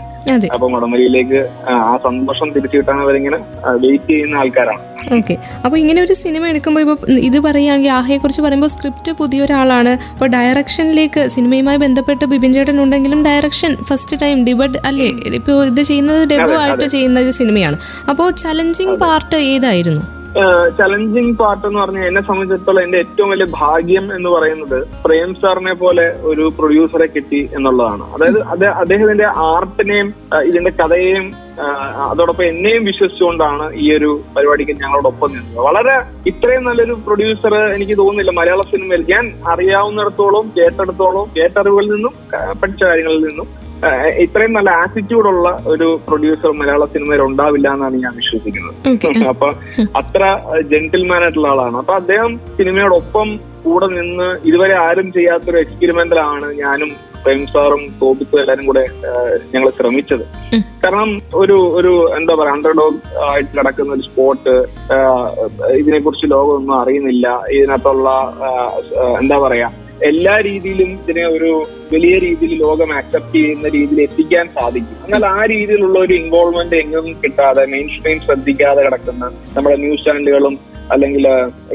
അപ്പൊ വടംവലിയിലേക്ക് ആ സന്തോഷം തിരിച്ചു കിട്ടാൻ അവരിങ്ങനെ വെയിറ്റ് ചെയ്യുന്ന ആൾക്കാരാണ്. ഓക്കെ. അപ്പോൾ ഇങ്ങനെ ഒരു സിനിമ എടുക്കുമ്പോൾ ഇപ്പോൾ ഇത് പറയുകയാണെങ്കിൽ ആഹയെ കുറിച്ച് പറയുമ്പോൾ സ്ക്രിപ്റ്റ് പുതിയൊരാളാണ്. അപ്പോൾ ഡയറക്ഷനിലേക്ക് സിനിമയുമായി ബന്ധപ്പെട്ട് ബിബിൻ ചേട്ടൻ ഉണ്ടെങ്കിലും ഡയറക്ഷൻ ഫസ്റ്റ് ടൈം ഡിബഡ് അല്ലേ? ഇപ്പൊ ഇത് ചെയ്യുന്നത് ഡെബോ ആയിട്ട് ചെയ്യുന്ന ഒരു സിനിമയാണ്. അപ്പോൾ ചലഞ്ചിങ് പാർട്ട് ഏതായിരുന്നു? ചലഞ്ചിങ് പാർട്ട് എന്ന് പറഞ്ഞാൽ എന്നെ സംബന്ധിച്ചിടത്തോളം എന്റെ ഏറ്റവും വലിയ ഭാഗ്യം എന്ന് പറയുന്നത് പ്രേം സാറിനെ പോലെ ഒരു പ്രൊഡ്യൂസറെ കിട്ടി എന്നുള്ളതാണ്. അതായത് അദ്ദേഹത്തിന്റെ ആർട്ടിനെയും ഇതിന്റെ കഥയെയും അതോടൊപ്പം എന്നെയും വിശ്വസിച്ചുകൊണ്ടാണ് ഈ ഒരു പരിപാടിക്ക് ഞങ്ങളോടൊപ്പം നിന്നത്. വളരെ ഇത്രയും നല്ലൊരു പ്രൊഡ്യൂസർ എനിക്ക് തോന്നുന്നില്ല. മലയാള സിനിമയിൽ ഞാൻ അറിയാവുന്നിടത്തോളം കേട്ടെടുത്തോളം കേട്ടറിവുകളിൽ നിന്നും പഠിച്ച കാര്യങ്ങളിൽ നിന്നും ഇത്രയും നല്ല ആറ്റിറ്റ്യൂഡുള്ള ഒരു പ്രൊഡ്യൂസർ മലയാള സിനിമയിൽ ഉണ്ടാവില്ല എന്നാണ് ഞാൻ വിശ്വസിക്കുന്നത്. അപ്പൊ അത്ര ജെന്റിൽമാൻ ആയിട്ടുള്ള ആളാണ്. അപ്പൊ അദ്ദേഹം സിനിമയോടൊപ്പം കൂടെ നിന്ന് ഇതുവരെ ആരും ചെയ്യാത്തൊരു എക്സ്പെരിമെന്റലാണ് ഞാനും പ്രേം സാറും തോപിത്തും എല്ലാരും കൂടെ ഞങ്ങൾ ശ്രമിച്ചത്. കാരണം ഒരു ഒരു എന്താ പറയാ അണ്ടർഡോഗ് ആയിട്ട് കിടക്കുന്ന ഒരു സ്പോട്ട് ഇതിനെ കുറിച്ച് ലോകമൊന്നും അറിയുന്നില്ല ഇതിനകത്തുള്ള എന്താ പറയാ എല്ലാ രീതിയിലും ഇതിനെ ഒരു വലിയ രീതിയിൽ ലോകം ആക്സെപ്റ്റ് ചെയ്യുന്ന രീതിയിൽ എത്തിക്കാൻ സാധിക്കും എന്നാൽ ആ രീതിയിലുള്ള ഒരു ഇൻവോൾവ്മെന്റ് എങ്ങും കിട്ടാതെ മെയിൻ സ്ട്രീം ശ്രദ്ധിക്കാതെ കിടക്കുന്ന നമ്മുടെ ന്യൂസ് ചാനലുകളും അല്ലെങ്കിൽ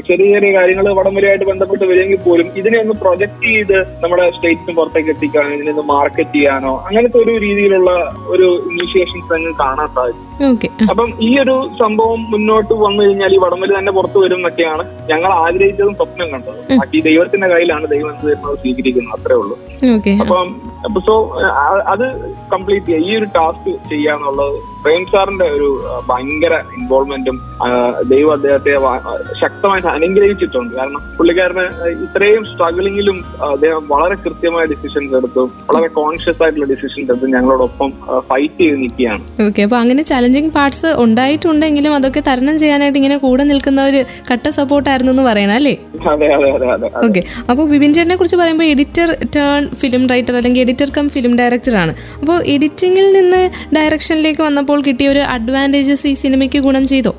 ചെറിയ ചെറിയ കാര്യങ്ങൾ വടംവലിയായിട്ട് ബന്ധപ്പെട്ട് വരുമെങ്കിൽ പോലും ഇതിനെ ഒന്ന് പ്രൊജക്ട് ചെയ്ത് നമ്മുടെ സ്റ്റേറ്റിന് പുറത്തേക്ക് എത്തിക്കാനോ ഇതിനെ ഒന്ന് മാർക്കറ്റ് ചെയ്യാനോ അങ്ങനത്തെ ഒരു രീതിയിലുള്ള ഒരു ഇനിഷ്യേഷൻസ് അങ്ങ് കാണാൻ സാധിക്കും. അപ്പം ഈ ഒരു സംഭവം മുന്നോട്ട് വന്നു കഴിഞ്ഞാൽ ഈ വടംവലി തന്നെ പുറത്തു വരും എന്നൊക്കെയാണ് ഞങ്ങൾ ആഗ്രഹിച്ചതും സ്വപ്നം കണ്ടത്. ബാക്കി ദൈവത്തിന്റെ കയ്യിലാണ് ദൈവം എന്ത് സ്വീകരിക്കുന്നത് അത്രേ ഉള്ളൂ. അപ്പം അപ്പൊ സോ അത് കംപ്ലീറ്റ് ചെയ്യുക ഈ ഒരു ടാസ്ക് ചെയ്യാന്നുള്ളത് പ്രേം സാറിന്റെ ഒരു ഭയങ്കര ഇൻവോൾവ്മെന്റും ദൈവം അദ്ദേഹത്തെ ശക്തമായിട്ട് അനുഗ്രഹിച്ചിട്ടുണ്ട്. കാരണം പുള്ളിക്കാരന് ഇത്രയും സ്ട്രഗിളിങ്ങിലും അദ്ദേഹം വളരെ കൃത്യമായ ഡിസിഷൻസ് എടുത്തു. വളരെ കോൺഷ്യസ് ആയിട്ടുള്ള ഡിസിഷൻസ് എടുത്ത്. ഞങ്ങളോടൊപ്പം ഫൈറ്റ് ചെയ്ത് നിൽക്കുകയാണ്. ഓക്കെ അപ്പൊ അങ്ങനെ ചലഞ്ചിങ് പാർട്സ് ഉണ്ടായിട്ടുണ്ടെങ്കിലും അതൊക്കെ തരണം ചെയ്യാനായിട്ട് ഇങ്ങനെ കൂടെ നിൽക്കുന്ന ഒരു കട്ട സപ്പോർട്ടായിരുന്നു എന്ന് പറയണം അല്ലേ? അതെ അതെ അതെ അതെ ഓക്കെ അപ്പോൾ ബിബിൻ ചേട്ടനെ കുറിച്ച് പറയുമ്പോൾ എഡിറ്റർ ടേൺ ഫിലിം റൈറ്റർ അല്ലെങ്കിൽ എഡിറ്റർ കം ഫിലിം ഡയറക്ടറാണ്. അപ്പോൾ എഡിറ്റിങ്ങിൽ നിന്ന് ഡയറക്ഷനിലേക്ക് വന്നപ്പോൾ കിട്ടിയ ഒരു അഡ്വാന്റേജസ് ഈ സിനിമയ്ക്ക് ഗുണം ചെയ്തോ?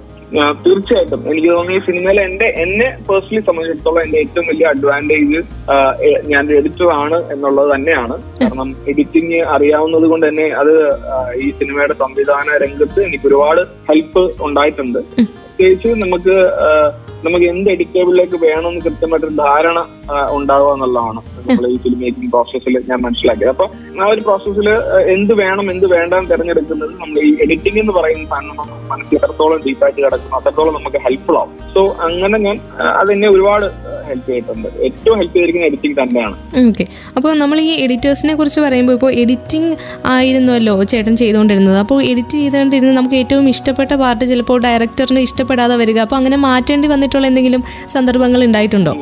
തീർച്ചയായിട്ടും. എനിക്ക് തോന്നുന്നു ഈ സിനിമയിൽ എന്റെ എന്നെ പേഴ്സണലി സംബന്ധിച്ചിടത്തോളം എന്റെ ഏറ്റവും വലിയ അഡ്വാന്റേജ് ഞാൻ എഡിറ്റർ ആണ് എന്നുള്ളത് തന്നെയാണ്. കാരണം എഡിറ്റിംഗ് അറിയാവുന്നത് കൊണ്ട് തന്നെ അത് ഈ സിനിമയുടെ സംവിധാന രംഗത്ത് എനിക്ക് ഒരുപാട് ഹെൽപ്പ് ഉണ്ടായിട്ടുണ്ട്. പ്രത്യേകിച്ച് നമുക്ക് നമുക്ക് എന്ത് എഡിറ്റബിളിലേക്ക് വേണമെന്ന് കൃത്യമായിട്ടൊരു ധാരണ ഉണ്ടാവുക എന്നുള്ളതാണ് നമ്മൾ ഈ ഫിലിം മേക്കിംഗ് പ്രോസസ്സിൽ ഞാൻ മനസ്സിലാക്കിയത്. അപ്പൊ ആ ഒരു പ്രോസസ്സിൽ എന്ത് വേണം എന്ത് വേണ്ട എന്ന് തിരഞ്ഞെടുക്കുന്നത് നമ്മൾ ഈ എഡിറ്റിംഗ് എന്ന് പറയുന്ന സാധനം മനസ്സിൽ എത്രത്തോളം ഡീപ്പായിട്ട് കിടക്കുന്നു അത്രത്തോളം നമുക്ക് ഹെൽപ്ഫുൾ ആവും. സോ അങ്ങനെ ഞാൻ അതെന്നെ ഒരുപാട് ഹെൽപ്പ് ചെയ്തിട്ടുണ്ട്. ഏറ്റവും ഹെൽപ്പ് ചെയ്തിരിക്കുന്ന എഡിറ്റിംഗ് തന്നെയാണ്. ഓക്കെ അപ്പോൾ നമ്മൾ ഈ എഡിറ്റേഴ്സിനെ കുറിച്ച് പറയുമ്പോൾ ഇപ്പോൾ എഡിറ്റിംഗ് ആയിരുന്നല്ലോ ചേട്ടൻ ചെയ്തുകൊണ്ടിരുന്നത് അപ്പോൾ എഡിറ്റ് ചെയ്തുകൊണ്ടിരുന്നത് നമുക്ക് ഏറ്റവും ഇഷ്ടപ്പെട്ട പാർട്ട് ചിലപ്പോൾ ഡയറക്ടറിന് ഇഷ്ടപ്പെടാതെ വരിക. അപ്പോൾ അങ്ങനെ മാറ്റേണ്ടി വന്നിട്ടുള്ള എന്തെങ്കിലും സന്ദർഭങ്ങൾ ഉണ്ടായിട്ടുണ്ടോ?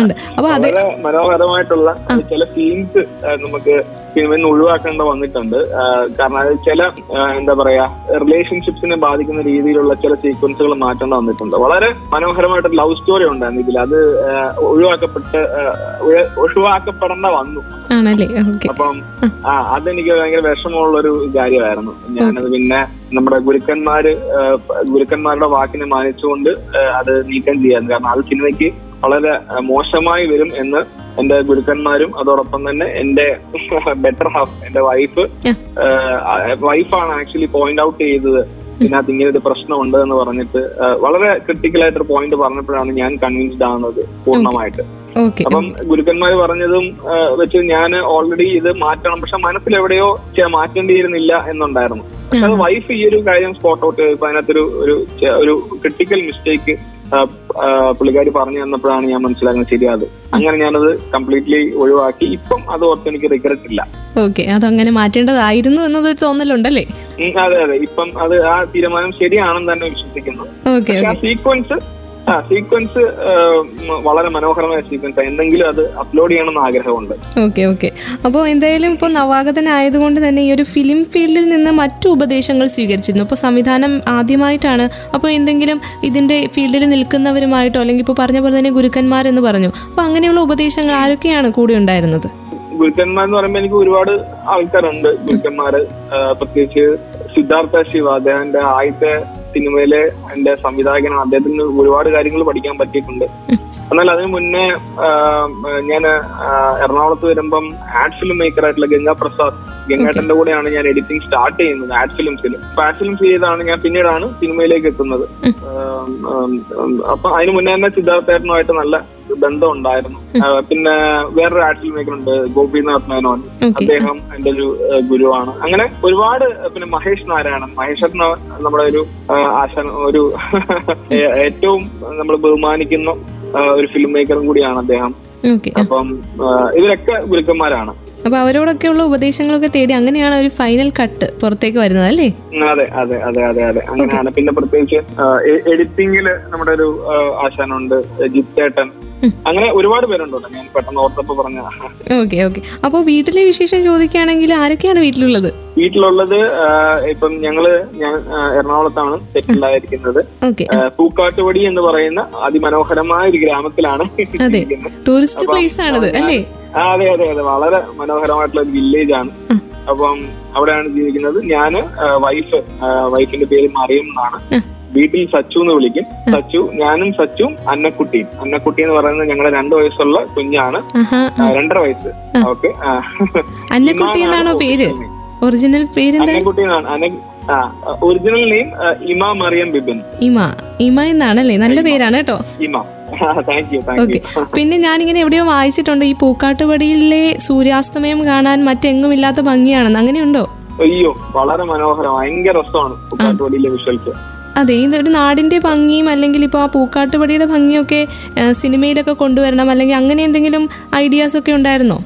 ഉണ്ട് അപ്പോൾ അത് മനോഹരമായിട്ടുള്ള ചില സീൻസ് നമുക്ക് സിനിമയിൽ നിന്ന് ഒഴിവാക്കേണ്ട വന്നിട്ടുണ്ട്. കാരണം അത് ചില എന്താ പറയാ റിലേഷൻഷിപ്സിനെ ബാധിക്കുന്ന രീതിയിലുള്ള ചില സീക്വൻസുകൾ മാറ്റേണ്ട വന്നിട്ടുണ്ട്. വളരെ മനോഹരമായിട്ട് ലവ് സ്റ്റോറി ഉണ്ടായിരുന്നു ഇതിൽ അത് ഒഴിവാക്കപ്പെട്ട് ഒഴിവാക്കപ്പെടേണ്ട വന്നു. അപ്പം ആ അതെനിക്ക് ഭയങ്കര വിഷമമുള്ള ഒരു കാര്യമായിരുന്നു. ഞാനത് പിന്നെ നമ്മുടെ ഗുരുക്കന്മാര് ഗുരുക്കന്മാരുടെ വാക്കിനെ മാനിച്ചുകൊണ്ട് അത് നീക്കം ചെയ്യാൻ കാരണം അത് സിനിമയ്ക്ക് വളരെ മോശമായി വരും എന്ന് എന്റെ ഗുരുക്കന്മാരും അതോടൊപ്പം തന്നെ എന്റെ ബെറ്റർ ഹാഫ് എന്റെ വൈഫ്. വൈഫാണ് ആക്ച്വലി പോയിന്റ് ഔട്ട് ചെയ്തത്. ഇതിനകത്ത് ഇങ്ങനെ ഒരു പ്രശ്നമുണ്ട് എന്ന് പറഞ്ഞിട്ട് വളരെ ക്രിട്ടിക്കൽ ആയിട്ടൊരു പോയിന്റ് പറഞ്ഞപ്പോഴാണ് ഞാൻ കൺവിൻസ്ഡ് ആവുന്നത് പൂർണമായിട്ട്. അപ്പം ഗുരുക്കന്മാർ പറഞ്ഞതും വെച്ച് ഞാൻ ഓൾറെഡി ഇത് മാറ്റണം. പക്ഷെ മനസ്സിൽ എവിടെയോ മാറ്റേണ്ടിയിരുന്നില്ല എന്നുണ്ടായിരുന്നു. പക്ഷെ അത് വൈഫ് ഈ ഒരു കാര്യം സ്പോട്ട് ഔട്ട് ചെയ്തപ്പോ അതിനകത്തൊരു ഒരു ഒരു ക്രിട്ടിക്കൽ മിസ്റ്റേക്ക് പുള്ളിക്കാരി പറഞ്ഞു തന്നപ്പോഴാണ് ഞാൻ മനസ്സിലാക്കുന്നത് ശരിയാത് അങ്ങനെ ഞാനത് കംപ്ലീറ്റ്ലി ഒഴിവാക്കി. ഇപ്പം അത് ഓർത്ത് എനിക്ക് റിഗ്രറ്റ് ഇല്ല. ഓക്കെ അതങ്ങനെ മാറ്റേണ്ടതായിരുന്നു എന്നത് തോന്നലുണ്ടല്ലേ? അതെ അതെ. ഇപ്പം അത് ആ തീരുമാനം ശരിയാണെന്ന് തന്നെ വിശ്വസിക്കുന്നു. സീക്വൻസ് ആ സീക്വൻസ് വളരെ മനോഹരമായ സീക്വൻസ് എന്തെങ്കിലും അത് അപ്ലോഡ് ചെയ്യണമെന്ന് ആഗ്രഹമുണ്ട്. Okay okay. അപ്പോൾ എന്തായാലും ഇപ്പോൾ നവാഗതനായതുകൊണ്ട് തന്നെ ഈ ഒരു ഫിലിം ഫീൽഡിൽ നിന്ന് മറ്റു ഉപദേശങ്ങൾ സ്വീകരിച്ചിരുന്നു. അപ്പോൾ സംവിധാനം ആദ്യമായിട്ടാണ്. അപ്പോൾ എന്തെങ്കിലും ഇതിന്റെ ഫീൽഡിൽ നിൽക്കുന്നവരുമായിട്ടോ അല്ലെങ്കിൽ ഇപ്പോൾ പറഞ്ഞ പോലെ തന്നെ ഗുരുക്കന്മാരെന്ന് പറഞ്ഞു. അപ്പോൾ അങ്ങനെയുള്ള ഉപദേശങ്ങൾ ആരൊക്കെയാണ് കൂടെ ഉണ്ടായിരുന്നത്? ഗുരുക്കന്മാർ എന്ന് പറയുമ്പോൾ എനിക്ക് ഒരുപാട് ആൾക്കാരുണ്ട്. ഗുരുക്കന്മാര് പ്രത്യേകിച്ച് സിദ്ധാർത്ഥ ശിവ അദ്ദേഹത്തിന്റെ ആദ്യത്തെ സിനിമയിലെ എന്റെ സംവിധായകനാണ്. അദ്ദേഹത്തിന് ഒരുപാട് കാര്യങ്ങൾ പഠിക്കാൻ പറ്റിയിട്ടുണ്ട്. എന്നാൽ അതിനു മുന്നേ ഞാൻ എറണാകുളത്ത് വരുമ്പം ആഡ് ഫിലിം മേക്കർ ആയിട്ടുള്ള ഗംഗാ പ്രസാദ് ഗംഗാട്ടന്റെ കൂടെയാണ് ഞാൻ എഡിറ്റിംഗ് സ്റ്റാർട്ട് ചെയ്യുന്നത് ആഡ് ഫിലിംസിൽ. ആഡ് ഫിലിംസ് ചെയ്താണ് ഞാൻ പിന്നീടാണ് സിനിമയിലേക്ക് എത്തുന്നത്. അപ്പൊ അതിനു മുന്നേ തന്നെ സിദ്ധാർത്ഥേട്ടനുമായിട്ട് നല്ല ബന്ധം ഉണ്ടായിരുന്നു പിന്നെ വേറൊരു ആർട്ടിൽ മേക്കറുണ്ട് ഗോപിനാഥ് മേനോൻ. അദ്ദേഹം എന്റെ ഒരു ഗുരുവാണ്. അങ്ങനെ ഒരുപാട് പിന്നെ മഹേഷ് നാരായണൻ. മഹേഷ് നമ്മുടെ ഒരു ആശ ഒരു ഏറ്റവും നമ്മൾ ബഹുമാനിക്കുന്ന ഒരു ഫിലിം മേക്കറും കൂടിയാണ് അദ്ദേഹം. അപ്പം ഇവരൊക്കെ ഗുരുക്കന്മാരാണ്. അപ്പോൾ അവരോടൊക്കെയുള്ള ഉപദേശങ്ങളൊക്കെ തേടി അങ്ങനെയാണ് ഒരു ഫൈനൽ കട്ട് പുറത്തേക്ക് വരുന്നത് അല്ലേ? അതെ അതെ അതെ അതെ അതെ. അങ്ങനെയാണ്. പിന്നെ പ്രത്യേകിച്ച് എഡിറ്റിംഗിൽ നമ്മുടെ ഒരു ആശാനുണ്ട് ജിത്തേട്ടൻ അങ്ങനെ ഒരുപാട് പേരുണ്ട്. ഞാൻ പെട്ടെന്ന് ഓർത്തപ്പോ പറഞ്ഞ ഓക്കെ ഓക്കെ. അപ്പോൾ വീട്ടിലെ വിശേഷം ചോദിക്കുകയാണെങ്കിൽ ആരൊക്കെയാണ് വീട്ടിലുള്ളത്? വീട്ടിലുള്ളത് ഇപ്പം ഞങ്ങൾ ഞാൻ എറണാകുളത്താണ് സെറ്റിൽ ആയിരിക്കുന്നത് പൂക്കാട്ടുപടി എന്ന് പറയുന്ന അതിമനോഹരമായ ഒരു ഗ്രാമത്തിലാണ്. ടൂറിസ്റ്റ് പ്ലേസ് ആണത് അല്ലേ? അതെ അതെ അതെ. വളരെ മനോഹരമായിട്ടുള്ള ഒരു വില്ലേജ് ആണ്. അപ്പം അവിടെയാണ് ജീവിക്കുന്നത്. ഞാൻ വൈഫ് വൈഫിന്റെ പേര് മറിയം എന്നാണ്. വീട്ടിൽ സച്ചു എന്ന് വിളിക്കും. സച്ചു ഞാനും സച്ചും അന്നക്കുട്ടിയും. അന്നക്കുട്ടി എന്ന് പറയുന്നത് ഞങ്ങളുടെ രണ്ടു വയസ്സുള്ള കുഞ്ഞാണ്. രണ്ടര വയസ്സ്. ഓക്കെ അന്നക്കുട്ടി എന്നാണോ പേര്? ഒറിജിനൽ പേര് അന്നക്കുട്ടി എന്നാണ്. Original name Ima Mariam Bibin. ഇമ. Ima എന്നാണല്ലേ? നല്ല പേരാണ് കേട്ടോ. ഇമ. ഓക്കെ. പിന്നെ ഞാനിങ്ങനെ എവിടെയോ വായിച്ചിട്ടുണ്ട്. ഈ പൂക്കാട്ടുപടിയിലെ സൂര്യാസ്തമയം കാണാൻ മറ്റെങ്ങും ഇല്ലാത്ത ഭംഗിയാണെന്ന്. അങ്ങനെയുണ്ടോ? അയ്യോ വളരെ മനോഹരം ഭയങ്കര രസമാണ് പൂക്കാട്ടുപടിയിലെ വിഷ്വൽസ്. അതെ ഇതൊരു നാടിന്റെ ഭംഗിയും അല്ലെങ്കിൽ ഇപ്പോൾ ആ പൂക്കാട്ടുപടിയുടെ ഭംഗിയൊക്കെ സിനിമയിലൊക്കെ കൊണ്ടുവരണം അല്ലെങ്കിൽ അങ്ങനെ എന്തെങ്കിലും ഐഡിയാസ് ഒക്കെ ഉണ്ടായിരുന്നോ?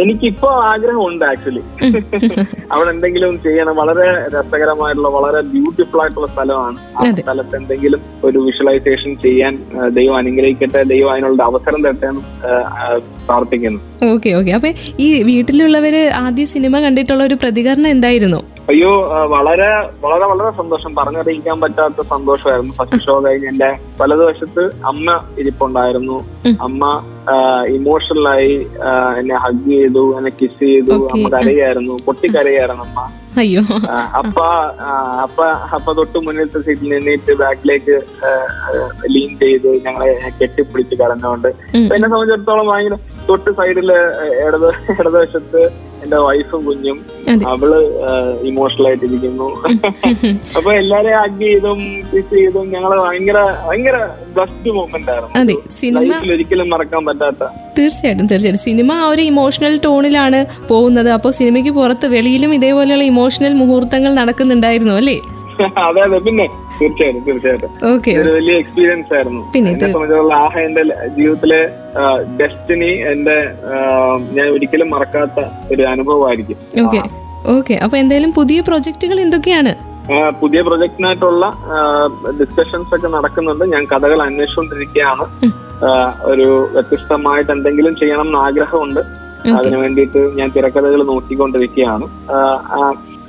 എനിക്കിപ്പോ ആഗ്രഹമുണ്ട് ആക്ച്വലി അവിടെ എന്തെങ്കിലും ചെയ്യണം. വളരെ രസകരമായിട്ടുള്ള വളരെ ബ്യൂട്ടിഫുൾ ആയിട്ടുള്ള സ്ഥലമാണ്. ആ. സ്ഥലത്ത് എന്തെങ്കിലും ഒരു വിഷ്വലൈസേഷൻ ചെയ്യാൻ ദൈവം അനുഗ്രഹിക്കട്ടെ ദൈവം അതിനുള്ള അവസരം തട്ടെ പ്രാർത്ഥിക്കുന്നു. Okay okay. അപ്പൊ ഈ വീട്ടിലുള്ളവര് ആദ്യ സിനിമ കണ്ടിട്ടുള്ള ഒരു പ്രതികരണം എന്തായിരുന്നു? അയ്യോ വളരെ വളരെ വളരെ സന്തോഷം. പറഞ്ഞറിയിക്കാൻ പറ്റാത്ത സന്തോഷമായിരുന്നു. ഫസ്റ്റ് ഷോ കഴിഞ്ഞ് എന്റെ വലതുവശത്ത് അമ്മ ഇരിപ്പുണ്ടായിരുന്നു. അമ്മ ഇമോഷണലായി എന്നെ ഹഗ് ചെയ്തു എന്നെ കിസ് ചെയ്തു. അമ്മ കരയായിരുന്നു പൊട്ടിക്കരയായിരുന്നു അമ്മ. അയ്യോ. അപ്പ അപ്പ അപ്പ തൊട്ട് മുന്നിലത്തെ സീറ്റിൽ നിന്നിട്ട് ബാക്കിലേക്ക് ലീൻ ചെയ്ത് ഞങ്ങളെ കെട്ടിപ്പിടിച്ച് കടന്നുകൊണ്ട് എന്നെ സംബന്ധിച്ചിടത്തോളം ഭയങ്കര തൊട്ട് സൈഡിൽ ഇടത് ഇടതുവശത്ത് എന്റെ വൈഫും കുഞ്ഞും അവൾ ഇമോഷണൽ ആയിട്ടിരിക്കുന്നു അപ്പൊ എല്ലാരെയും ഹഗ് ചെയ്തും കിസ് ചെയ്തും ഞങ്ങൾ ഭയങ്കര ഭയങ്കര ബെസ്റ്റ് മൂമെന്റ് ആയിരുന്നു. ലൈഫിൽ ഒരിക്കലും മറക്കാൻ പറ്റാത്ത. തീർച്ചയായിട്ടും തീർച്ചയായിട്ടും. സിനിമ ആ ഒരു ഇമോഷണൽ ടോണിലാണ് പോകുന്നത്. അപ്പോൾ സിനിമയ്ക്ക് പുറത്ത് വെളിയിലും ഇതേപോലെയുള്ള ഇമോഷണൽ മുഹൂർത്തങ്ങൾ നടക്കുന്നുണ്ടായിരുന്നു അല്ലേ? അതെ അതെ. പിന്നെ തീർച്ചയായിട്ടും തീർച്ചയായിട്ടും. ഓക്കെ വലിയ എക്സ്പീരിയൻസ് ആയിരുന്നു. എന്നെ സംബന്ധിച്ചുള്ള ആഹ എന്റെ ജീവിതത്തിലെ ഡെസ്റ്റിനി എന്റെ ഞാൻ ഒരിക്കലും മറക്കാത്ത ഒരു അനുഭവമായിരിക്കും. ഓക്കെ ഓക്കെ അപ്പൊ എന്തായാലും പുതിയ പ്രൊജക്ടുകൾ എന്തൊക്കെയാണ്? പുതിയ പ്രൊജക്ടിനായിട്ടുള്ള ഡിസ്കഷൻസ് ഒക്കെ നടക്കുന്നുണ്ട്. ഞാൻ കഥകൾ അന്വേഷിച്ചുകൊണ്ടിരിക്കുകയാണ്. ഒരു വ്യത്യസ്തമായിട്ട് എന്തെങ്കിലും ചെയ്യണം എന്ന് ആഗ്രഹമുണ്ട്. അതിനു വേണ്ടിയിട്ട് ഞാൻ തിരക്കഥകൾ നോക്കിക്കൊണ്ടിരിക്കുകയാണ്.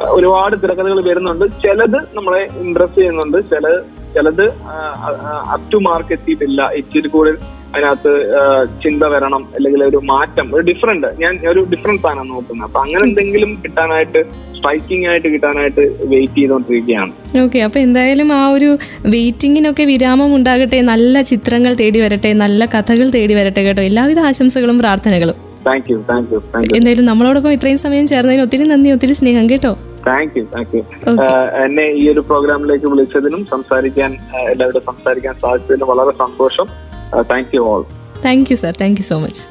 ഒരുപാട് തിരക്കഥകൾ വരുന്നുണ്ട്. ചിലത് നമ്മളെ ഇംപ്രസ് ചെയ്യുന്നുണ്ട്. ചില ചിലത് അപ് ടു മാർക്ക് എത്തിയിട്ടില്ല. ഇച്ചിരി കൂടുതൽ അതിനകത്ത് ചിന്ത വരണം അല്ലെങ്കിൽ ഒരു മാറ്റം ഒരു ഡിഫറെന്റ് ഞാൻ ഒരു ഡിഫറെന്റ് ആണ് നോക്കുന്നത്. അപ്പൊ അങ്ങനെ എന്തെങ്കിലും കിട്ടാനായിട്ട് സ്ട്രൈക്കിംഗ് ആയിട്ട് കിട്ടാനായിട്ട് വെയിറ്റ് ചെയ്തുകൊണ്ടിരിക്കുകയാണ് ഓക്കെ അപ്പൊ എന്തായാലും ആ ഒരു വെയിറ്റിങ്ങിനൊക്കെ വിരാമം ഉണ്ടാകട്ടെ. നല്ല ചിത്രങ്ങൾ തേടി വരട്ടെ. നല്ല കഥകൾ തേടി വരട്ടെ കേട്ടോ. എല്ലാവിധ ആശംസകളും പ്രാർത്ഥനകളും. താങ്ക് യു താങ്ക് യു എന്തായാലും നമ്മളോടൊപ്പം ഇത്രയും സമയം ചേർന്നതിന് ഒത്തിരി നന്ദി ഒത്തിരി സ്നേഹം കേട്ടോ. താങ്ക് യു താങ്ക് യു എന്നെ ഈ ഒരു പ്രോഗ്രാമിലേക്ക് വിളിച്ചതിനും സംസാരിക്കാൻ എല്ലാവരും സംസാരിക്കാൻ സാധിച്ചതിനും വളരെ സന്തോഷം. Thank you all thank you sir thank you so much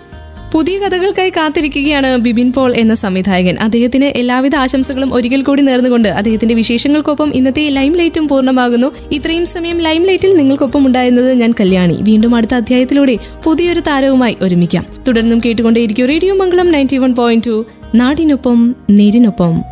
പുതിയ കഥകൾക്കായി കാത്തിരിക്കുകയാണ് ബിബിൻ പോൾ എന്ന സംവിധായകൻ. അദ്ദേഹത്തിന് എല്ലാവിധ ആശംസകളും ഒരിക്കൽ കൂടി നേർന്നുകൊണ്ട് അദ്ദേഹത്തിന്റെ വിശേഷങ്ങൾക്കൊപ്പം ഇന്നത്തെ ലൈം ലൈറ്റും പൂർണമാകുന്നു. ഇത്രയും സമയം ലൈം ലൈറ്റിൽ നിങ്ങൾക്കൊപ്പം ഉണ്ടായിരുന്നത് ഞാൻ കല്യാണി. വീണ്ടും അടുത്ത അധ്യായത്തിലൂടെ പുതിയൊരു താരവുമായി ഒരുമിക്കാം. തുടർന്നും കേട്ടുകൊണ്ടേയിരിക്കും radio Mangalam ninety one point two നാടിനൊപ്പം നേരിനൊപ്പം.